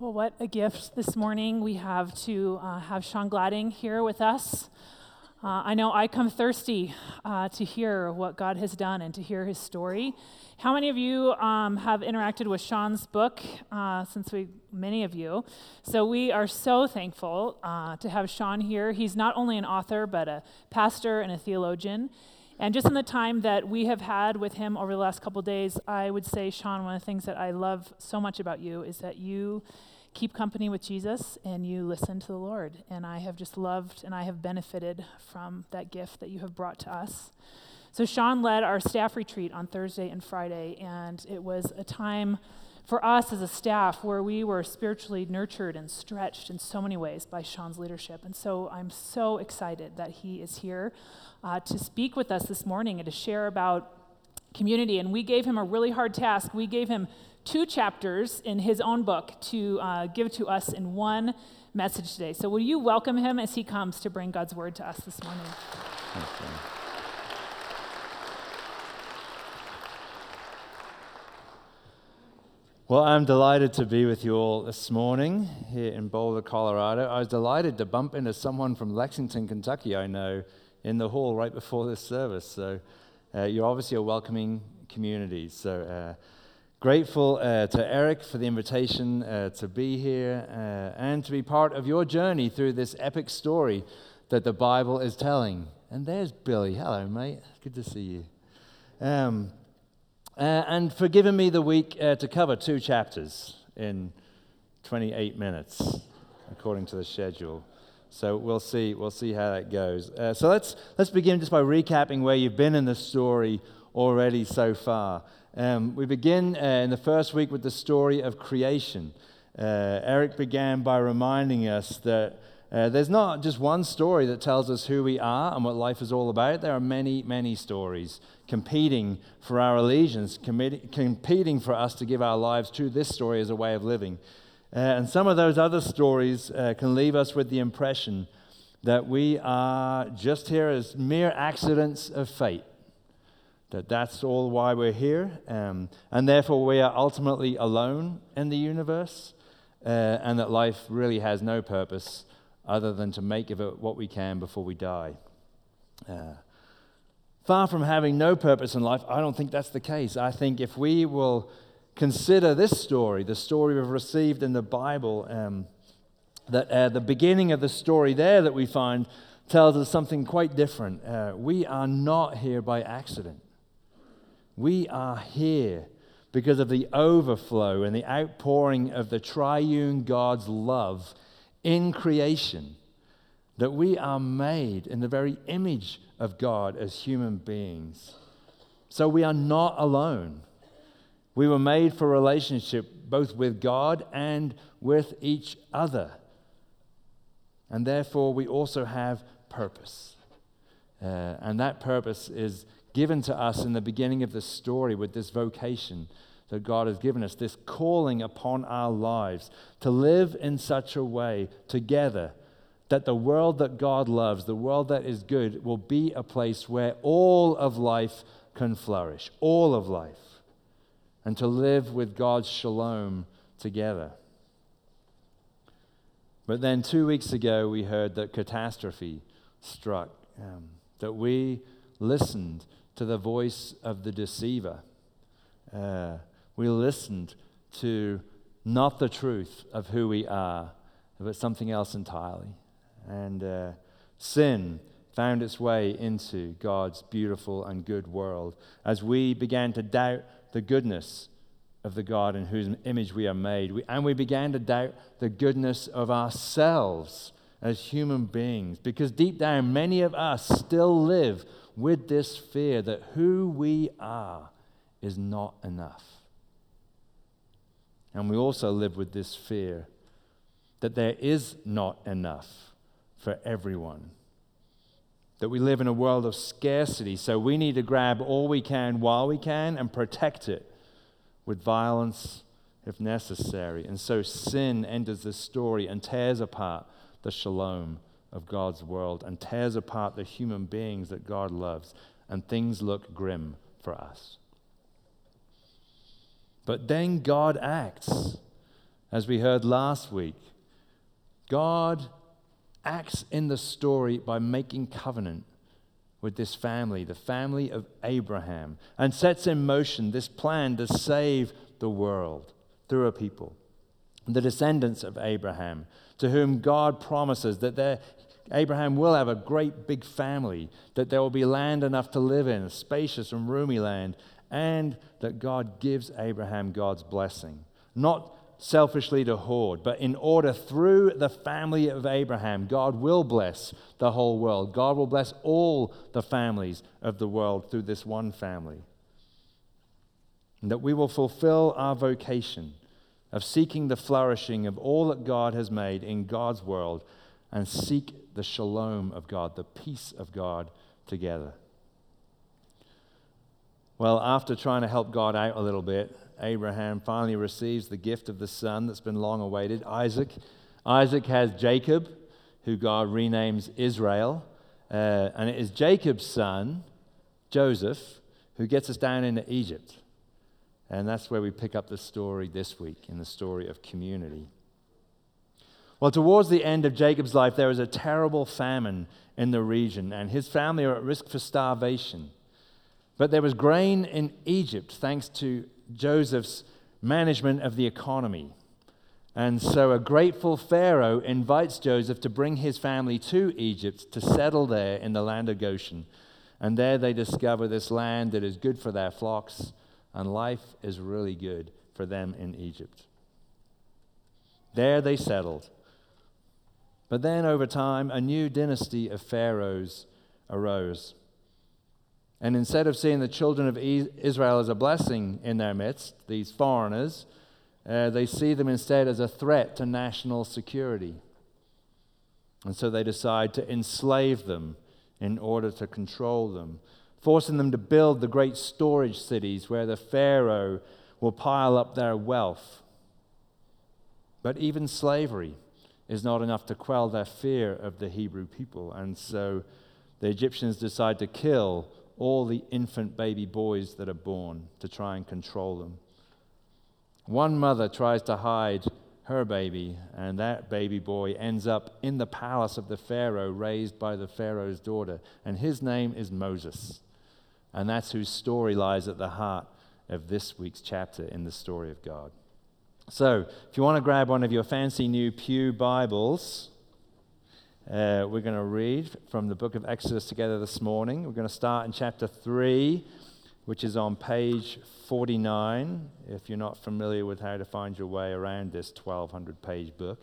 Well, what a gift this morning we have to uh, have Sean Gladding here with us. Uh, I know I come thirsty uh, to hear what God has done and to hear his story. How many of you um, have interacted with Sean's book uh, since we, many of you? So we are so thankful uh, to have Sean here. He's not only an author, but a pastor and a theologian. And just in the time that we have had with him over the last couple days, I would say, Sean, one of the things that I love so much about you is that you keep company with Jesus and you listen to the Lord. And I have just loved and I have benefited from that gift that you have brought to us. So, Sean led our staff retreat on Thursday and Friday, and it was a time for us as a staff where we were spiritually nurtured and stretched in so many ways by Sean's leadership. And so, I'm so excited that he is here uh, to speak with us this morning and to share about community. And we gave him a really hard task. We gave him two chapters in his own book to uh, give to us in one message today. So, will you welcome him as he comes to bring God's word to us this morning? Well, I'm delighted to be with you all this morning here in Boulder, Colorado. I was delighted to bump into someone from Lexington, Kentucky, I know, in the hall right before this service. So, uh, you're obviously a welcoming community. So, uh, Grateful uh, to Eric for the invitation uh, to be here uh, and to be part of your journey through this epic story that the Bible is telling. And there's Billy. Hello, mate. Good to see you. Um, uh, and for giving me the week uh, to cover two chapters in 28 minutes, according to the schedule. So we'll see. We'll see how that goes. Uh, so let's let's begin just by recapping where you've been in the story already so far. Um, we begin uh, in the first week with the story of creation. Uh, Eric began by reminding us that uh, there's not just one story that tells us who we are and what life is all about. There are many, many stories competing for our allegiance, competing for us to give our lives to this story as a way of living. Uh, and some of those other stories uh, can leave us with the impression that we are just here as mere accidents of fate that that's all why we're here, um, and therefore we are ultimately alone in the universe, uh, and that life really has no purpose other than to make of it what we can before we die. Uh, far from having no purpose in life, I don't think that's the case. I think if we will consider this story, the story we've received in the Bible, um, that uh, the beginning of the story there that we find tells us something quite different. Uh, we are not here by accident. We are here because of the overflow and the outpouring of the triune God's love in creation. That we are made in the very image of God as human beings. So we are not alone. We were made for relationship both with God and with each other. And therefore, we also have purpose. Uh, and that purpose is given to us in the beginning of the story with this vocation that God has given us, this calling upon our lives to live in such a way together that the world that God loves, the world that is good, will be a place where all of life can flourish, all of life, and to live with God's shalom together. But then two weeks ago, we heard that catastrophe struck, um, that we listened to the voice of the deceiver. Uh, we listened to not the truth of who we are, but something else entirely. And uh, sin found its way into God's beautiful and good world as we began to doubt the goodness of the God in whose image we are made. We, and we began to doubt the goodness of ourselves as human beings because deep down, many of us still live with this fear that who we are is not enough. And we also live with this fear that there is not enough for everyone. That we live in a world of scarcity, so we need to grab all we can while we can and protect it with violence if necessary. And so sin enters the story and tears apart the shalom of God's world and tears apart the human beings that God loves, and things look grim for us. But then God acts. as we heard last week, God acts in the story by making covenant with this family, the family of Abraham, and sets in motion this plan to save the world through a people, the descendants of Abraham, to whom God promises that Abraham will have a great big family, that there will be land enough to live in, spacious and roomy land, and that God gives Abraham God's blessing. Not selfishly to hoard, but in order through the family of Abraham, God will bless the whole world. God will bless all the families of the world through this one family. And that we will fulfill our vocation of seeking the flourishing of all that God has made in God's world and seek the shalom of God, the peace of God together. Well, after trying to help God out a little bit, Abraham finally receives the gift of the son that's been long awaited, Isaac. Isaac has Jacob, who God renames Israel. Uh, and it is Jacob's son, Joseph, who gets us down into Egypt. And that's where we pick up the story this week in the story of community. Well, towards the end of Jacob's life, there is a terrible famine in the region, and his family are at risk for starvation. But there was grain in Egypt thanks to Joseph's management of the economy. And so a grateful Pharaoh invites Joseph to bring his family to Egypt to settle there in the land of Goshen. And there they discover this land that is good for their flocks, and life is really good for them in Egypt. There they settled. But then, over time, a new dynasty of pharaohs arose. And instead of seeing the children of Israel as a blessing in their midst, these foreigners, uh, they see them instead as a threat to national security. And so they decide to enslave them in order to control them, forcing them to build the great storage cities where the Pharaoh will pile up their wealth. But even slavery is not enough to quell their fear of the Hebrew people. And so the Egyptians decide to kill all the infant baby boys that are born to try and control them. One mother tries to hide her baby, and that baby boy ends up in the palace of the Pharaoh, raised by the Pharaoh's daughter. And his name is Moses. And that's whose story lies at the heart of this week's chapter in the story of God. So, if you want to grab one of your fancy new Pew Bibles, uh, we're going to read from the book of Exodus together this morning. We're going to start in chapter 3, which is on page 49, if you're not familiar with how to find your way around this 1200 page book.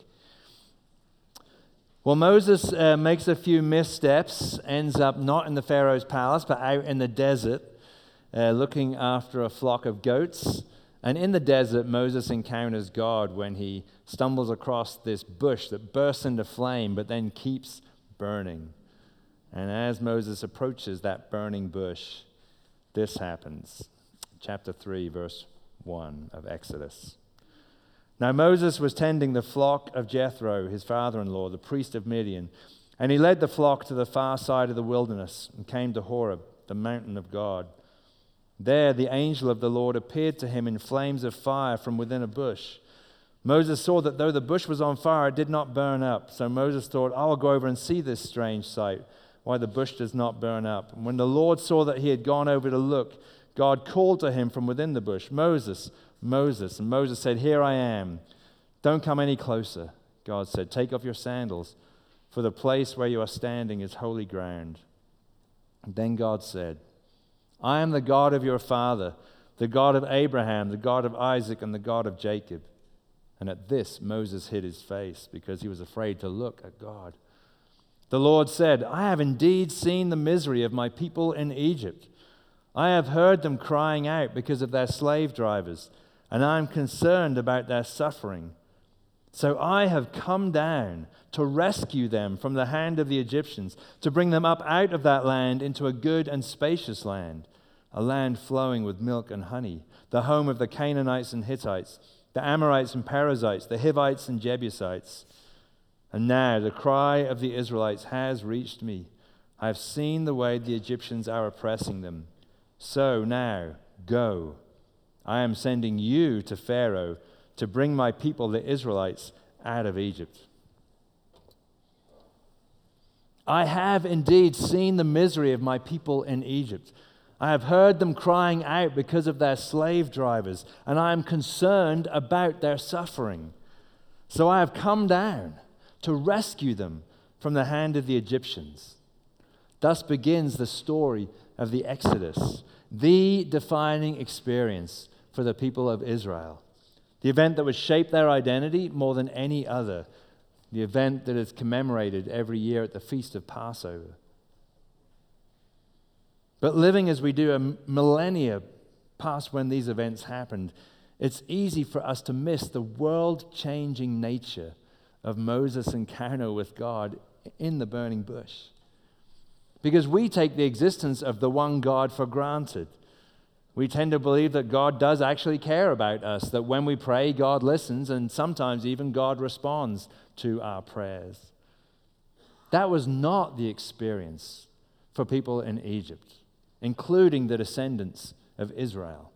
Well, Moses uh, makes a few missteps, ends up not in the Pharaoh's palace, but out in the desert, uh, looking after a flock of goats. And in the desert, Moses encounters God when he stumbles across this bush that bursts into flame but then keeps burning. And as Moses approaches that burning bush, this happens. Chapter 3, verse 1 of Exodus. Now Moses was tending the flock of Jethro, his father in law, the priest of Midian, and he led the flock to the far side of the wilderness and came to Horeb, the mountain of God. There, the angel of the Lord appeared to him in flames of fire from within a bush. Moses saw that though the bush was on fire, it did not burn up. So Moses thought, I will go over and see this strange sight, why the bush does not burn up. And when the Lord saw that he had gone over to look, God called to him from within the bush, Moses, Moses. And Moses said, Here I am. Don't come any closer. God said, Take off your sandals, for the place where you are standing is holy ground. And then God said, I am the God of your father, the God of Abraham, the God of Isaac, and the God of Jacob. And at this, Moses hid his face because he was afraid to look at God. The Lord said, I have indeed seen the misery of my people in Egypt. I have heard them crying out because of their slave drivers, and I am concerned about their suffering. So I have come down to rescue them from the hand of the Egyptians, to bring them up out of that land into a good and spacious land, a land flowing with milk and honey, the home of the Canaanites and Hittites, the Amorites and Perizzites, the Hivites and Jebusites. And now the cry of the Israelites has reached me. I have seen the way the Egyptians are oppressing them. So now, go. I am sending you to Pharaoh to bring my people, the Israelites, out of Egypt. I have indeed seen the misery of my people in Egypt. I have heard them crying out because of their slave drivers, and I am concerned about their suffering. So I have come down to rescue them from the hand of the Egyptians. Thus begins the story of the Exodus, the defining experience for the people of Israel. The event that would shape their identity more than any other the event that is commemorated every year at the Feast of Passover. But living as we do a millennia past when these events happened, it's easy for us to miss the world changing nature of Moses' encounter with God in the burning bush. Because we take the existence of the one God for granted. We tend to believe that God does actually care about us, that when we pray, God listens, and sometimes even God responds to our prayers. That was not the experience for people in Egypt, including the descendants of Israel.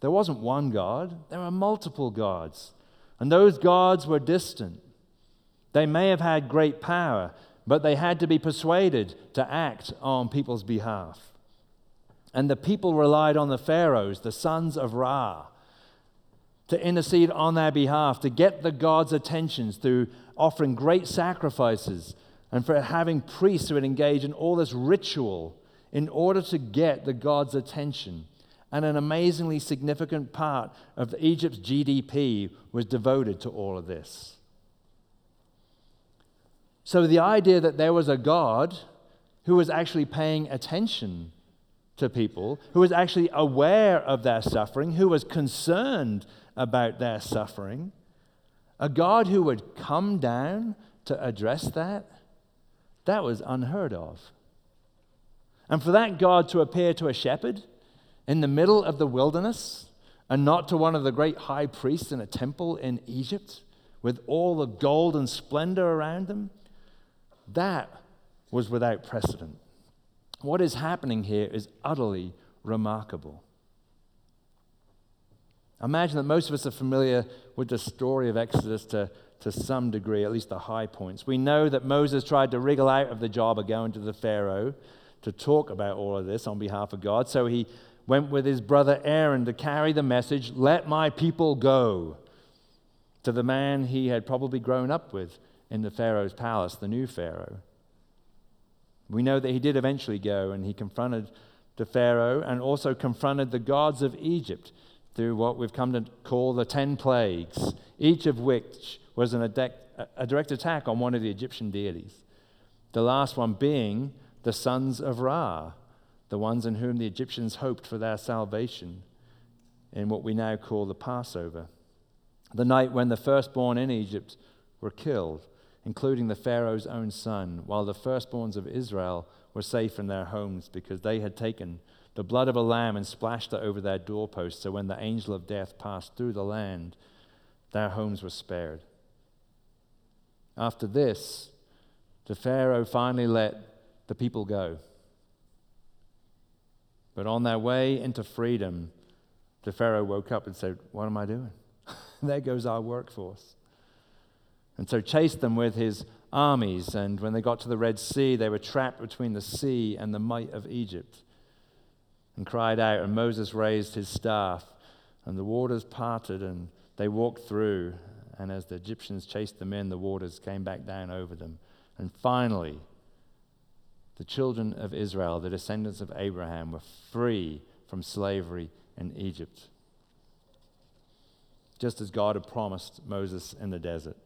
There wasn't one God, there were multiple gods, and those gods were distant. They may have had great power, but they had to be persuaded to act on people's behalf. And the people relied on the pharaohs, the sons of Ra, to intercede on their behalf, to get the gods' attentions through offering great sacrifices and for having priests who would engage in all this ritual in order to get the gods' attention. And an amazingly significant part of Egypt's GDP was devoted to all of this. So the idea that there was a God who was actually paying attention to people, who was actually aware of their suffering, who was concerned about their suffering, a God who would come down to address that, that was unheard of. And for that God to appear to a shepherd in the middle of the wilderness and not to one of the great high priests in a temple in Egypt with all the gold and splendor around them, that was without precedent. What is happening here is utterly remarkable. Imagine that most of us are familiar with the story of Exodus to, to some degree, at least the high points. We know that Moses tried to wriggle out of the job of going to the Pharaoh to talk about all of this on behalf of God. So he went with his brother Aaron to carry the message, Let my people go, to the man he had probably grown up with in the Pharaoh's palace, the new Pharaoh. We know that he did eventually go and he confronted the Pharaoh and also confronted the gods of Egypt through what we've come to call the ten plagues, each of which was an a direct attack on one of the Egyptian deities. The last one being the sons of Ra, the ones in whom the Egyptians hoped for their salvation in what we now call the Passover. The night when the firstborn in Egypt were killed including the Pharaoh's own son, while the firstborns of Israel were safe in their homes because they had taken the blood of a lamb and splashed it over their doorposts. So when the angel of death passed through the land, their homes were spared. After this, the Pharaoh finally let the people go. But on their way into freedom, the Pharaoh woke up and said, What am I doing? there goes our workforce. And so chased them with his armies. And when they got to the Red Sea, they were trapped between the sea and the might of Egypt and cried out. And Moses raised his staff, and the waters parted, and they walked through. And as the Egyptians chased them in, the waters came back down over them. And finally, the children of Israel, the descendants of Abraham, were free from slavery in Egypt, just as God had promised Moses in the desert.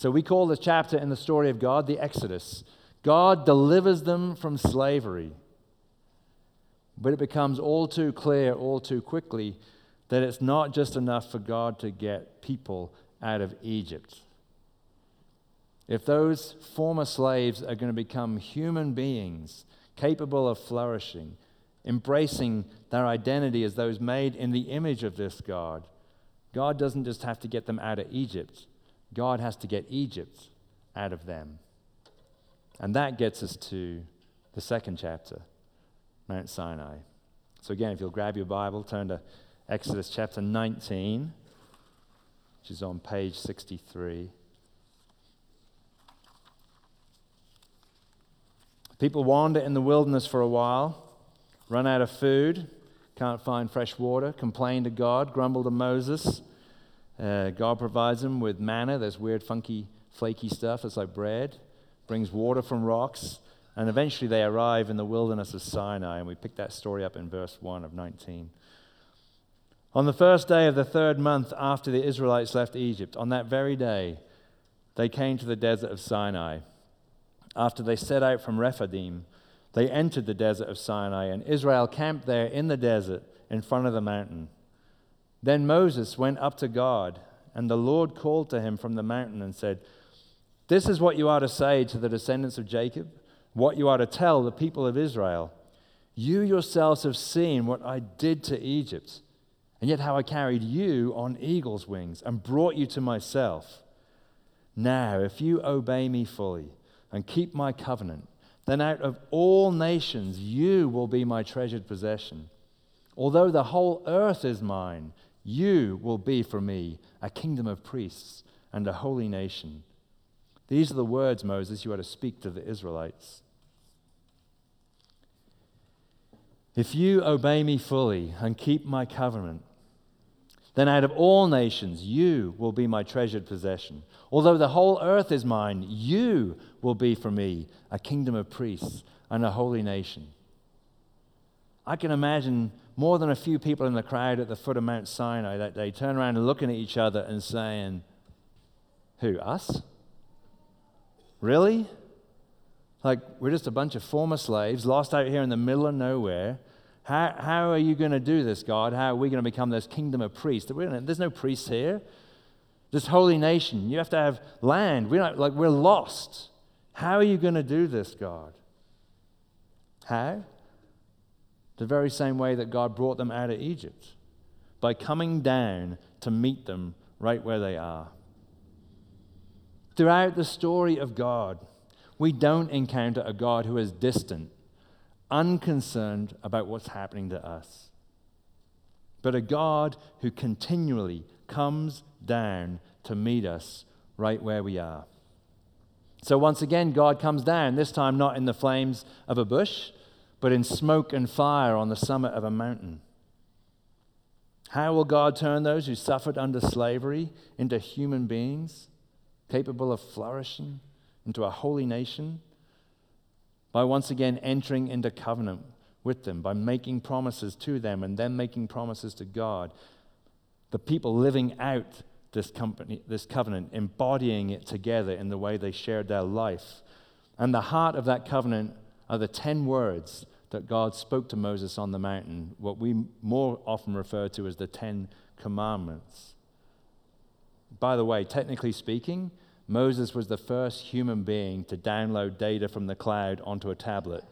So we call this chapter in the story of God the Exodus. God delivers them from slavery. But it becomes all too clear, all too quickly, that it's not just enough for God to get people out of Egypt. If those former slaves are going to become human beings capable of flourishing, embracing their identity as those made in the image of this God, God doesn't just have to get them out of Egypt, God has to get Egypt out of them. And that gets us to the second chapter, Mount Sinai. So, again, if you'll grab your Bible, turn to Exodus chapter 19. which is on page 63. People wander in the wilderness for a while, run out of food, can't find fresh water, complain to God, grumble to Moses. Uh, God provides them with manna, this weird, funky, flaky stuff. It's like bread, brings water from rocks. And eventually they arrive in the wilderness of Sinai, and we pick that story up in verse 1 of 19. On the first day of the third month after the Israelites left Egypt, on that very day, they came to the desert of Sinai. After they set out from Rephidim, they entered the desert of Sinai, and Israel camped there in the desert in front of the mountain. Then Moses went up to God, and the Lord called to him from the mountain and said, This is what you are to say to the descendants of Jacob what you are to tell the people of Israel. You yourselves have seen what I did to Egypt, and yet how I carried you on eagle's wings and brought you to myself. Now, if you obey me fully and keep my covenant, then out of all nations you will be my treasured possession. Although the whole earth is mine, you will be for me a kingdom of priests and a holy nation. These are the words, Moses, you are to speak to the Israelites. If you obey me fully and keep my covenant, then out of all nations you will be my treasured possession. Although the whole earth is mine, you will be for me a kingdom of priests and a holy nation. I can imagine more than a few people in the crowd at the foot of Mount Sinai that day turn around and looking at each other and saying, Who, us? Really? Like, we're just a bunch of former slaves lost out here in the middle of nowhere. How, how are you going to do this, God? How are we going to become this kingdom of priests? There's no priests here. This holy nation, you have to have land. We're not, like, we're lost. How are you going to do this, God? How? The very same way that God brought them out of Egypt by coming down to meet them right where they are. Throughout the story of God, we don't encounter a God who is distant, unconcerned about what's happening to us, but a God who continually comes down to meet us right where we are. So once again, God comes down, this time not in the flames of a bush, but in smoke and fire on the summit of a mountain. How will God turn those who suffered under slavery into human beings? capable of flourishing into a holy nation by once again entering into covenant with them, by making promises to them and then making promises to God. The people living out this, company, this covenant, embodying it together in the way they shared their life. And the heart of that covenant are the 10 words that God spoke to Moses on the mountain, what we more often refer to as the Ten Commandments. By the way, technically speaking, Moses was the first human being to download data from the cloud onto a tablet.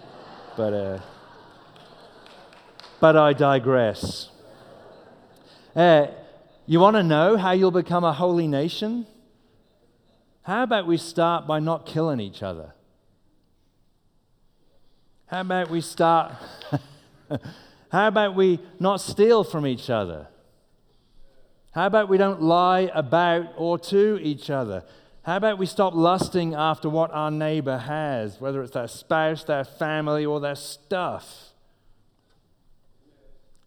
but, uh, but I digress. Uh, you want to know how you'll become a holy nation? How about we start by not killing each other? How about we start? how about we not steal from each other? How about we don't lie about or to each other? How about we stop lusting after what our neighbor has, whether it's their spouse, their family, or their stuff?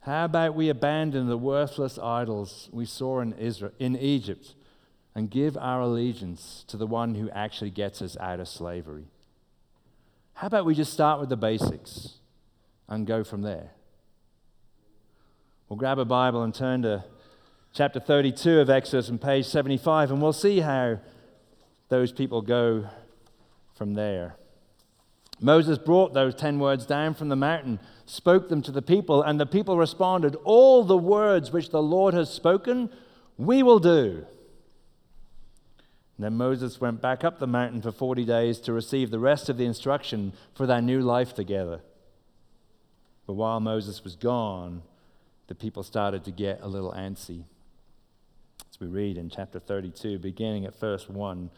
How about we abandon the worthless idols we saw in, Israel, in Egypt and give our allegiance to the one who actually gets us out of slavery? How about we just start with the basics and go from there? We'll grab a Bible and turn to chapter 32 of Exodus and page 75, and we'll see how those people go from there. Moses brought those 10 words down from the mountain, spoke them to the people, and the people responded, All the words which the Lord has spoken, we will do. Then Moses went back up the mountain for 40 days to receive the rest of the instruction for their new life together. But while Moses was gone, the people started to get a little antsy as we read in chapter 32, beginning at verse 1.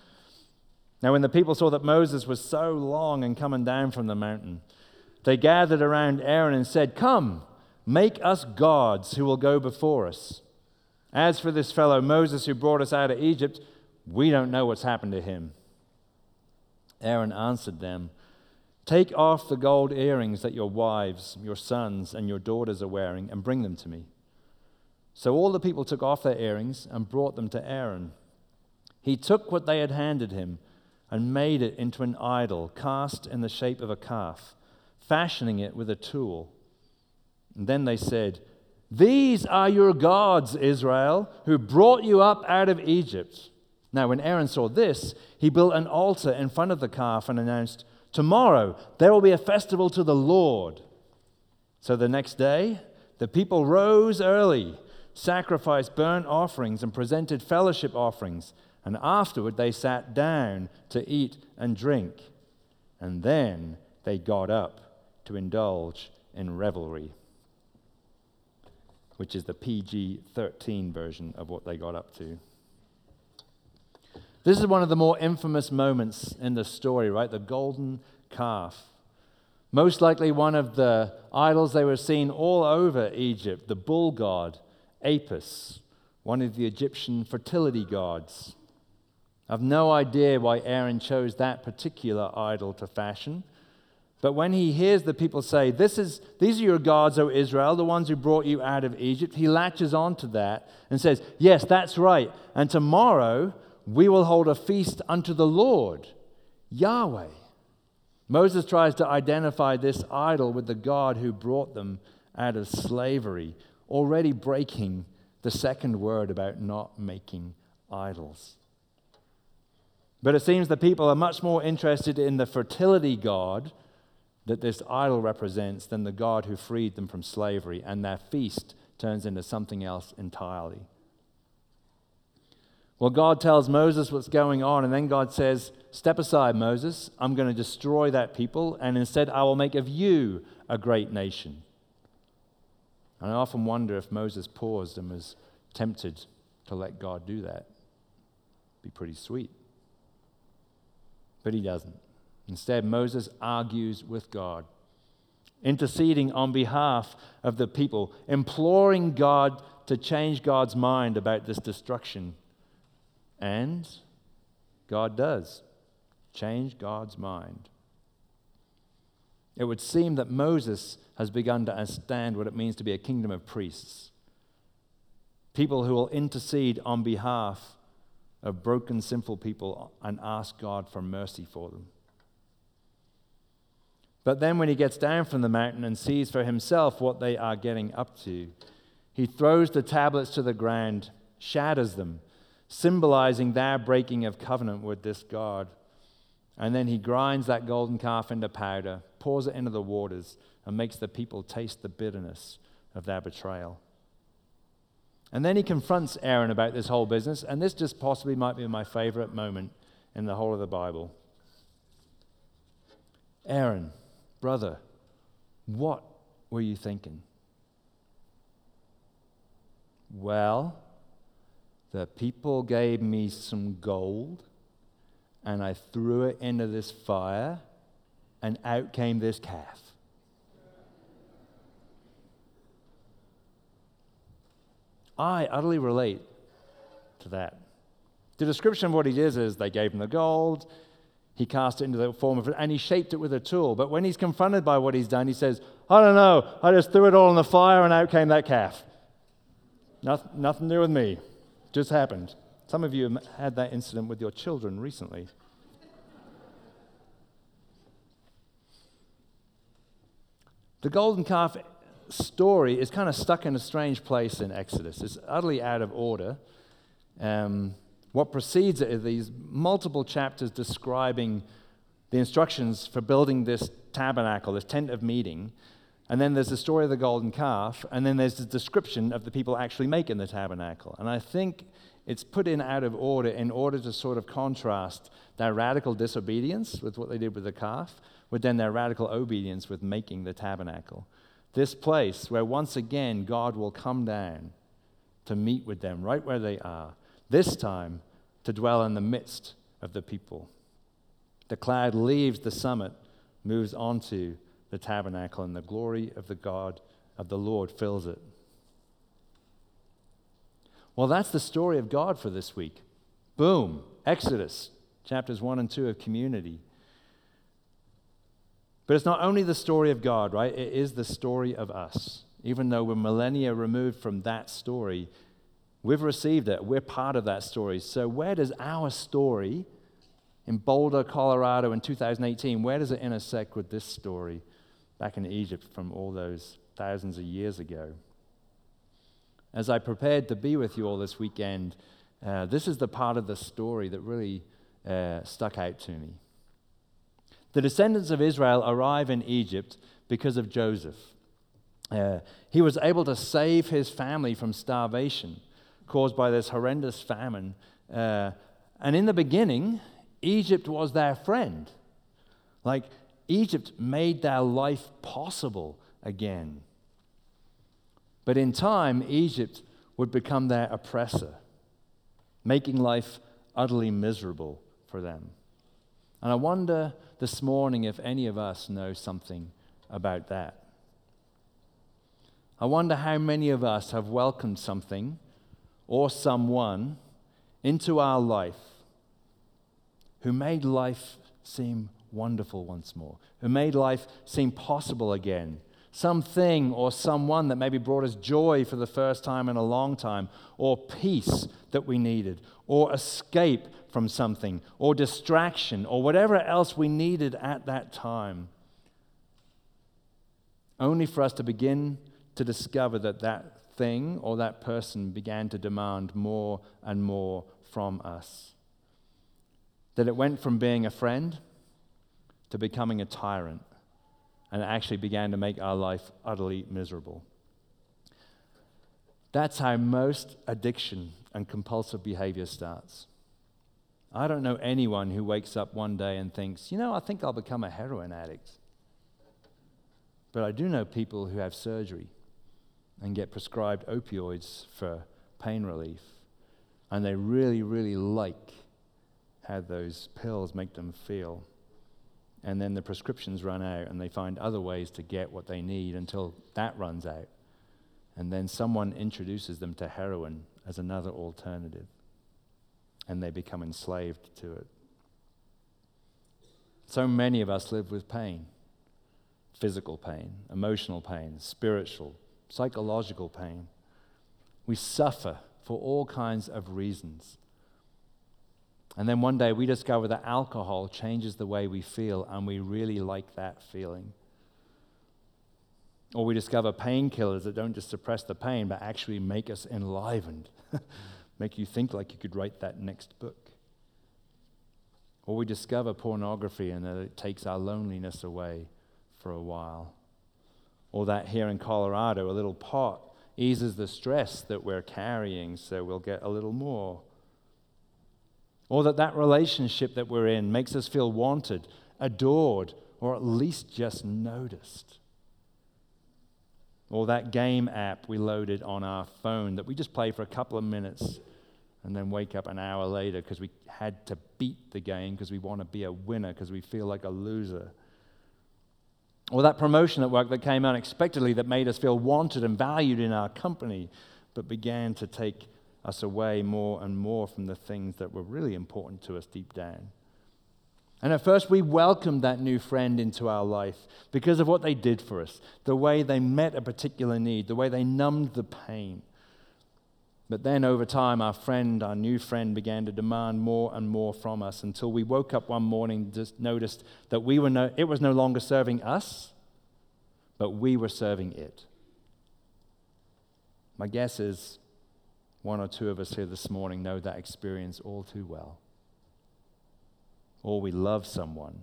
Now, when the people saw that Moses was so long in coming down from the mountain, they gathered around Aaron and said, Come, make us gods who will go before us. As for this fellow Moses who brought us out of Egypt, we don't know what's happened to him. Aaron answered them, Take off the gold earrings that your wives, your sons, and your daughters are wearing, and bring them to me. So all the people took off their earrings and brought them to Aaron. He took what they had handed him and made it into an idol cast in the shape of a calf, fashioning it with a tool. And then they said, These are your gods, Israel, who brought you up out of Egypt. Now, when Aaron saw this, he built an altar in front of the calf and announced, Tomorrow there will be a festival to the Lord. So the next day, the people rose early, sacrificed burnt offerings, and presented fellowship offerings. And afterward, they sat down to eat and drink. And then they got up to indulge in revelry, which is the PG 13 version of what they got up to. This is one of the more infamous moments in the story, right? The golden calf. Most likely one of the idols they were seeing all over Egypt, the bull god, Apis, one of the Egyptian fertility gods. I've no idea why Aaron chose that particular idol to fashion. But when he hears the people say, this is, These are your gods, O Israel, the ones who brought you out of Egypt, he latches on to that and says, Yes, that's right. And tomorrow we will hold a feast unto the Lord, Yahweh. Moses tries to identify this idol with the God who brought them out of slavery, already breaking the second word about not making idols. But it seems the people are much more interested in the fertility God that this idol represents than the God who freed them from slavery, and their feast turns into something else entirely. Well, God tells Moses what's going on, and then God says, Step aside, Moses. I'm going to destroy that people, and instead I will make of you a great nation. And I often wonder if Moses paused and was tempted to let God do that. Be pretty sweet. But he doesn't. Instead, Moses argues with God, interceding on behalf of the people, imploring God to change God's mind about this destruction and God does change God's mind. It would seem that Moses has begun to understand what it means to be a kingdom of priests. People who will intercede on behalf of broken, sinful people and ask God for mercy for them. But then, when he gets down from the mountain and sees for himself what they are getting up to, he throws the tablets to the ground, shatters them, symbolizing their breaking of covenant with this God. And then he grinds that golden calf into powder, pours it into the waters, and makes the people taste the bitterness of their betrayal. And then he confronts Aaron about this whole business, and this just possibly might be my favorite moment in the whole of the Bible. Aaron, brother, what were you thinking? Well, the people gave me some gold, and I threw it into this fire, and out came this calf. I utterly relate to that. The description of what he did is they gave him the gold, he cast it into the form of it, and he shaped it with a tool. But when he's confronted by what he's done, he says, I don't know, I just threw it all in the fire, and out came that calf. Nothing, nothing to do with me. Just happened. Some of you have had that incident with your children recently. The golden calf story is kind of stuck in a strange place in Exodus. It's utterly out of order. Um, what precedes it are these multiple chapters describing the instructions for building this tabernacle, this tent of meeting. And then there's the story of the golden calf, and then there's the description of the people actually making the tabernacle. And I think it's put in out of order in order to sort of contrast their radical disobedience with what they did with the calf, with then their radical obedience with making the tabernacle. This place where once again God will come down to meet with them right where they are, this time to dwell in the midst of the people. The cloud leaves the summit, moves onto the tabernacle, and the glory of the God of the Lord fills it. Well, that's the story of God for this week. Boom, Exodus, chapters 1 and 2 of community. But it's not only the story of God, right? It is the story of us. Even though we're millennia removed from that story, we've received it. We're part of that story. So, where does our story in Boulder, Colorado in 2018, where does it intersect with this story back in Egypt from all those thousands of years ago? As I prepared to be with you all this weekend, uh, this is the part of the story that really uh, stuck out to me. The descendants of Israel arrive in Egypt because of Joseph. Uh, he was able to save his family from starvation caused by this horrendous famine. Uh, and in the beginning, Egypt was their friend. Like, Egypt made their life possible again. But in time, Egypt would become their oppressor, making life utterly miserable for them. And I wonder this morning if any of us know something about that. I wonder how many of us have welcomed something or someone into our life who made life seem wonderful once more, who made life seem possible again. Something or someone that maybe brought us joy for the first time in a long time, or peace that we needed, or escape from something, or distraction, or whatever else we needed at that time. Only for us to begin to discover that that thing or that person began to demand more and more from us. That it went from being a friend to becoming a tyrant, and actually began to make our life utterly miserable. That's how most addiction and compulsive behavior starts. I don't know anyone who wakes up one day and thinks, you know, I think I'll become a heroin addict. But I do know people who have surgery and get prescribed opioids for pain relief, and they really, really like how those pills make them feel. And then the prescriptions run out, and they find other ways to get what they need until that runs out. And then someone introduces them to heroin as another alternative and they become enslaved to it. So many of us live with pain physical pain, emotional pain, spiritual, psychological pain. We suffer for all kinds of reasons. And then one day we discover that alcohol changes the way we feel, and we really like that feeling. Or we discover painkillers that don't just suppress the pain, but actually make us enlivened. make you think like you could write that next book. Or we discover pornography and that it takes our loneliness away for a while. Or that here in Colorado, a little pot eases the stress that we're carrying, so we'll get a little more. Or that that relationship that we're in makes us feel wanted, adored, or at least just noticed. Or that game app we loaded on our phone that we just play for a couple of minutes and then wake up an hour later because we had to beat the game because we want to be a winner because we feel like a loser. Or that promotion at work that came unexpectedly that made us feel wanted and valued in our company, but began to take us away more and more from the things that were really important to us deep down. And at first, we welcomed that new friend into our life because of what they did for us, the way they met a particular need, the way they numbed the pain. But then over time, our friend, our new friend, began to demand more and more from us until we woke up one morning just noticed that we were no, it was no longer serving us, but we were serving it. My guess is one or two of us here this morning know that experience all too well. Or we love someone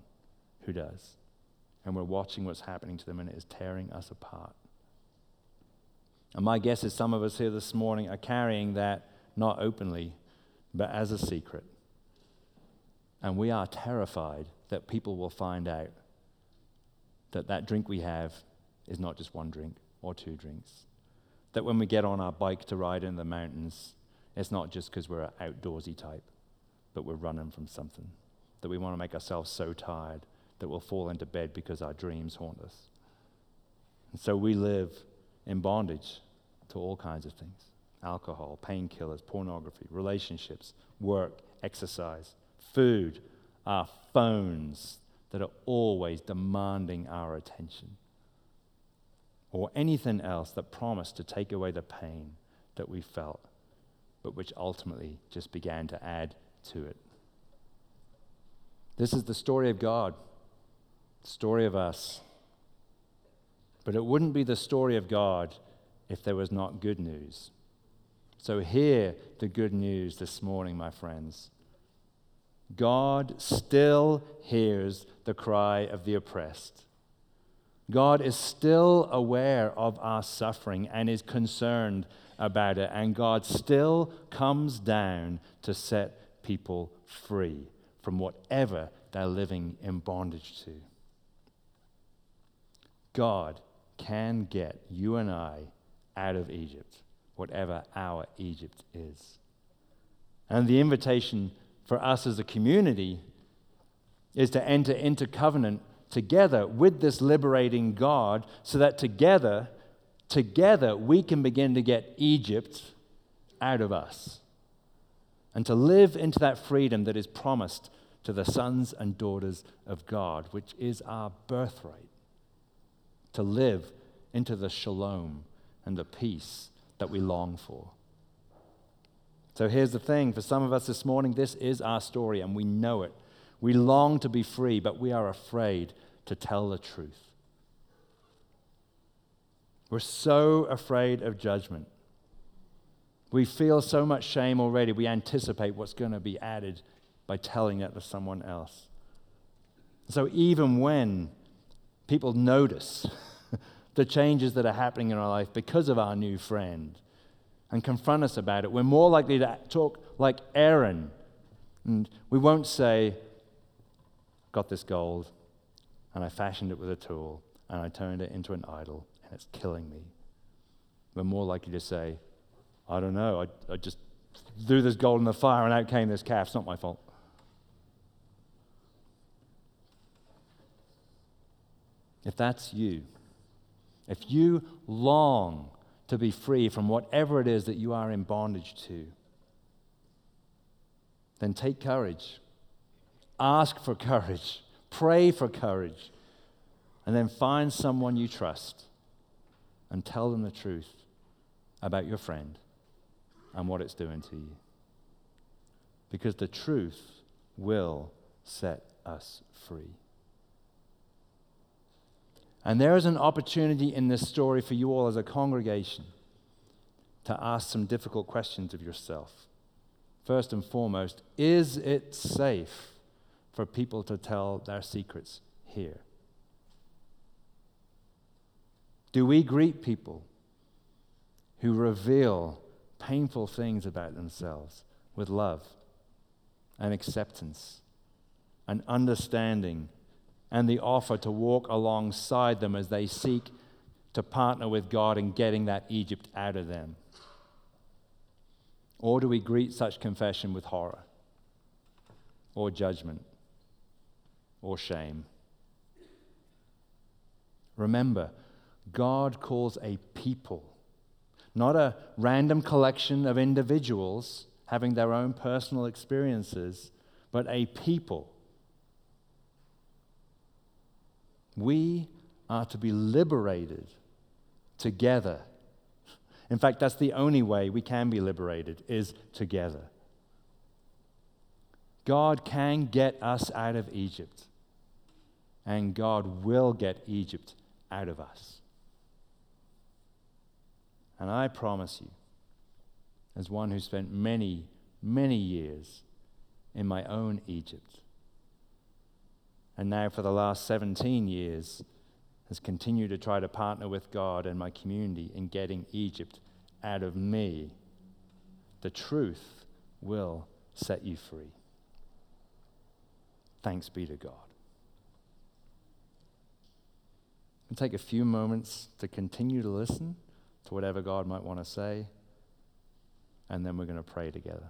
who does, and we're watching what's happening to them, and it is tearing us apart. And my guess is some of us here this morning are carrying that not openly, but as a secret. And we are terrified that people will find out that that drink we have is not just one drink or two drinks. That when we get on our bike to ride in the mountains, it's not just because we're an outdoorsy type, but we're running from something. That we want to make ourselves so tired that we'll fall into bed because our dreams haunt us. And so we live in bondage to all kinds of things. alcohol, painkillers, pornography, relationships, work, exercise, food, our phones that are always demanding our attention, or anything else that promised to take away the pain that we felt, but which ultimately just began to add to it. This is the story of God, the story of us. But it wouldn't be the story of God if there was not good news. So, hear the good news this morning, my friends. God still hears the cry of the oppressed. God is still aware of our suffering and is concerned about it, and God still comes down to set people free from whatever they're living in bondage to. God can get you and I out of Egypt, whatever our Egypt is. And the invitation for us as a community is to enter into covenant together with this liberating God so that together, together, we can begin to get Egypt out of us and to live into that freedom that is promised to the sons and daughters of God, which is our birthright. To live into the shalom and the peace that we long for. So here's the thing for some of us this morning, this is our story and we know it. We long to be free, but we are afraid to tell the truth. We're so afraid of judgment. We feel so much shame already, we anticipate what's going to be added by telling it to someone else. So even when people notice the changes that are happening in our life because of our new friend and confront us about it, we're more likely to talk like Aaron. And we won't say, Got this gold, and I fashioned it with a tool, and I turned it into an idol, and it's killing me. We're more likely to say, I don't know, I, I just threw this gold in the fire, and out came this calf. It's not my fault. If that's you, if you long to be free from whatever it is that you are in bondage to, then take courage. Ask for courage. Pray for courage. And then find someone you trust and tell them the truth about your friend and what it's doing to you. Because the truth will set us free. And there is an opportunity in this story for you all as a congregation to ask some difficult questions of yourself. First and foremost, is it safe for people to tell their secrets here? Do we greet people who reveal painful things about themselves with love and acceptance and understanding and the offer to walk alongside them as they seek to partner with God in getting that Egypt out of them? Or do we greet such confession with horror or judgment or shame? Remember, God calls a people, not a random collection of individuals having their own personal experiences, but a people We are to be liberated together. In fact, that's the only way we can be liberated is together. God can get us out of Egypt, and God will get Egypt out of us. And I promise you, as one who spent many, many years in my own Egypt, and now for the last 17 years has continued to try to partner with God and my community in getting Egypt out of me. The truth will set you free. Thanks be to God. And take a few moments to continue to listen to whatever God might want to say, and then we're going to pray together.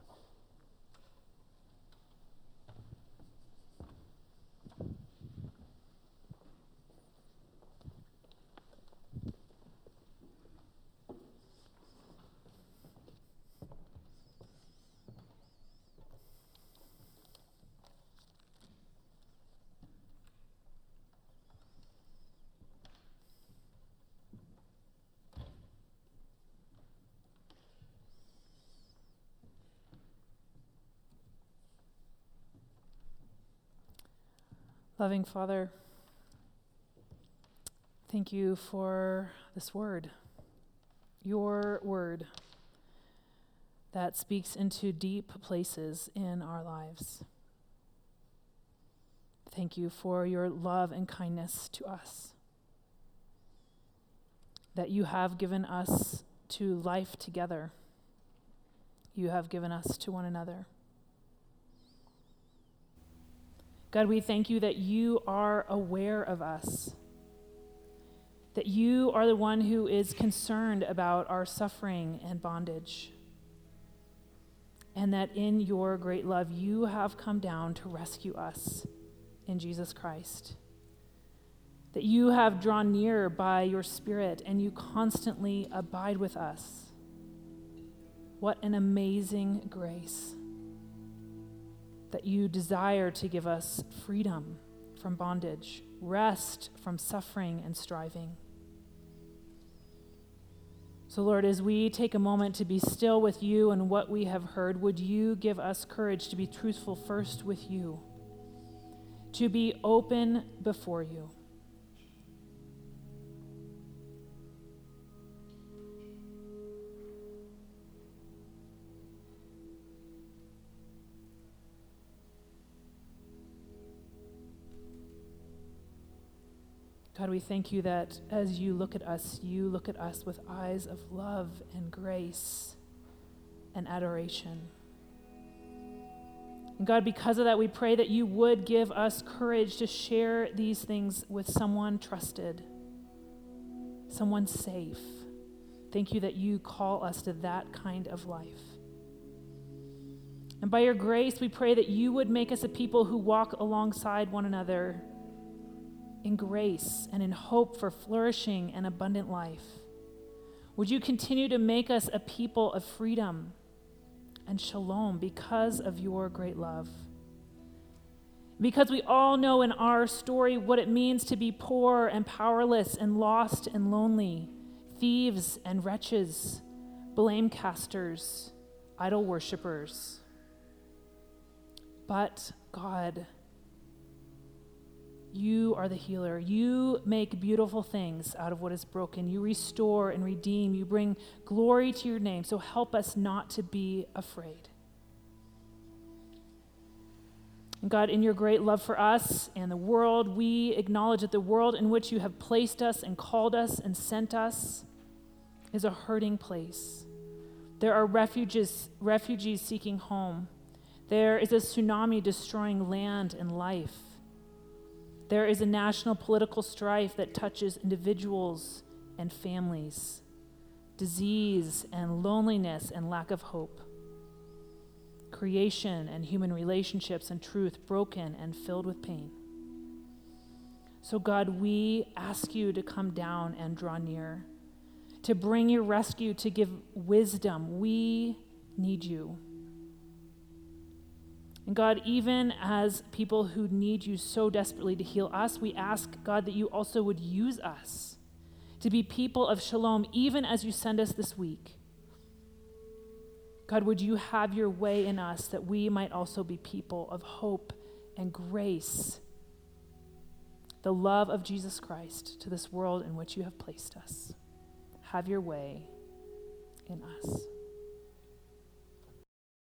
Loving Father, thank you for this word, your word that speaks into deep places in our lives. Thank you for your love and kindness to us, that you have given us to life together, you have given us to one another. God, we thank you that you are aware of us, that you are the one who is concerned about our suffering and bondage, and that in your great love, you have come down to rescue us in Jesus Christ. That you have drawn near by your Spirit and you constantly abide with us. What an amazing grace that you desire to give us freedom from bondage, rest from suffering and striving. So, Lord, as we take a moment to be still with you and what we have heard, would you give us courage to be truthful first with you, to be open before you? God, we thank you that as you look at us, you look at us with eyes of love and grace and adoration. And God, because of that, we pray that you would give us courage to share these things with someone trusted, someone safe. Thank you that you call us to that kind of life. And by your grace, we pray that you would make us a people who walk alongside one another in grace and in hope for flourishing and abundant life. Would you continue to make us a people of freedom and shalom because of your great love? Because we all know in our story what it means to be poor and powerless and lost and lonely, thieves and wretches, blame casters, idol worshippers. But God, you are the healer. You make beautiful things out of what is broken. You restore and redeem. You bring glory to your name. So help us not to be afraid. And God, in your great love for us and the world, we acknowledge that the world in which you have placed us and called us and sent us is a hurting place. There are refugees, refugees seeking home. There is a tsunami destroying land and life. There is a national political strife that touches individuals and families, disease and loneliness and lack of hope, creation and human relationships and truth broken and filled with pain. So, God, we ask you to come down and draw near, to bring your rescue, to give wisdom. We need you. And God, even as people who need you so desperately to heal us, we ask, God, that you also would use us to be people of shalom, even as you send us this week. God, would you have your way in us that we might also be people of hope and grace, the love of Jesus Christ to this world in which you have placed us? Have your way in us.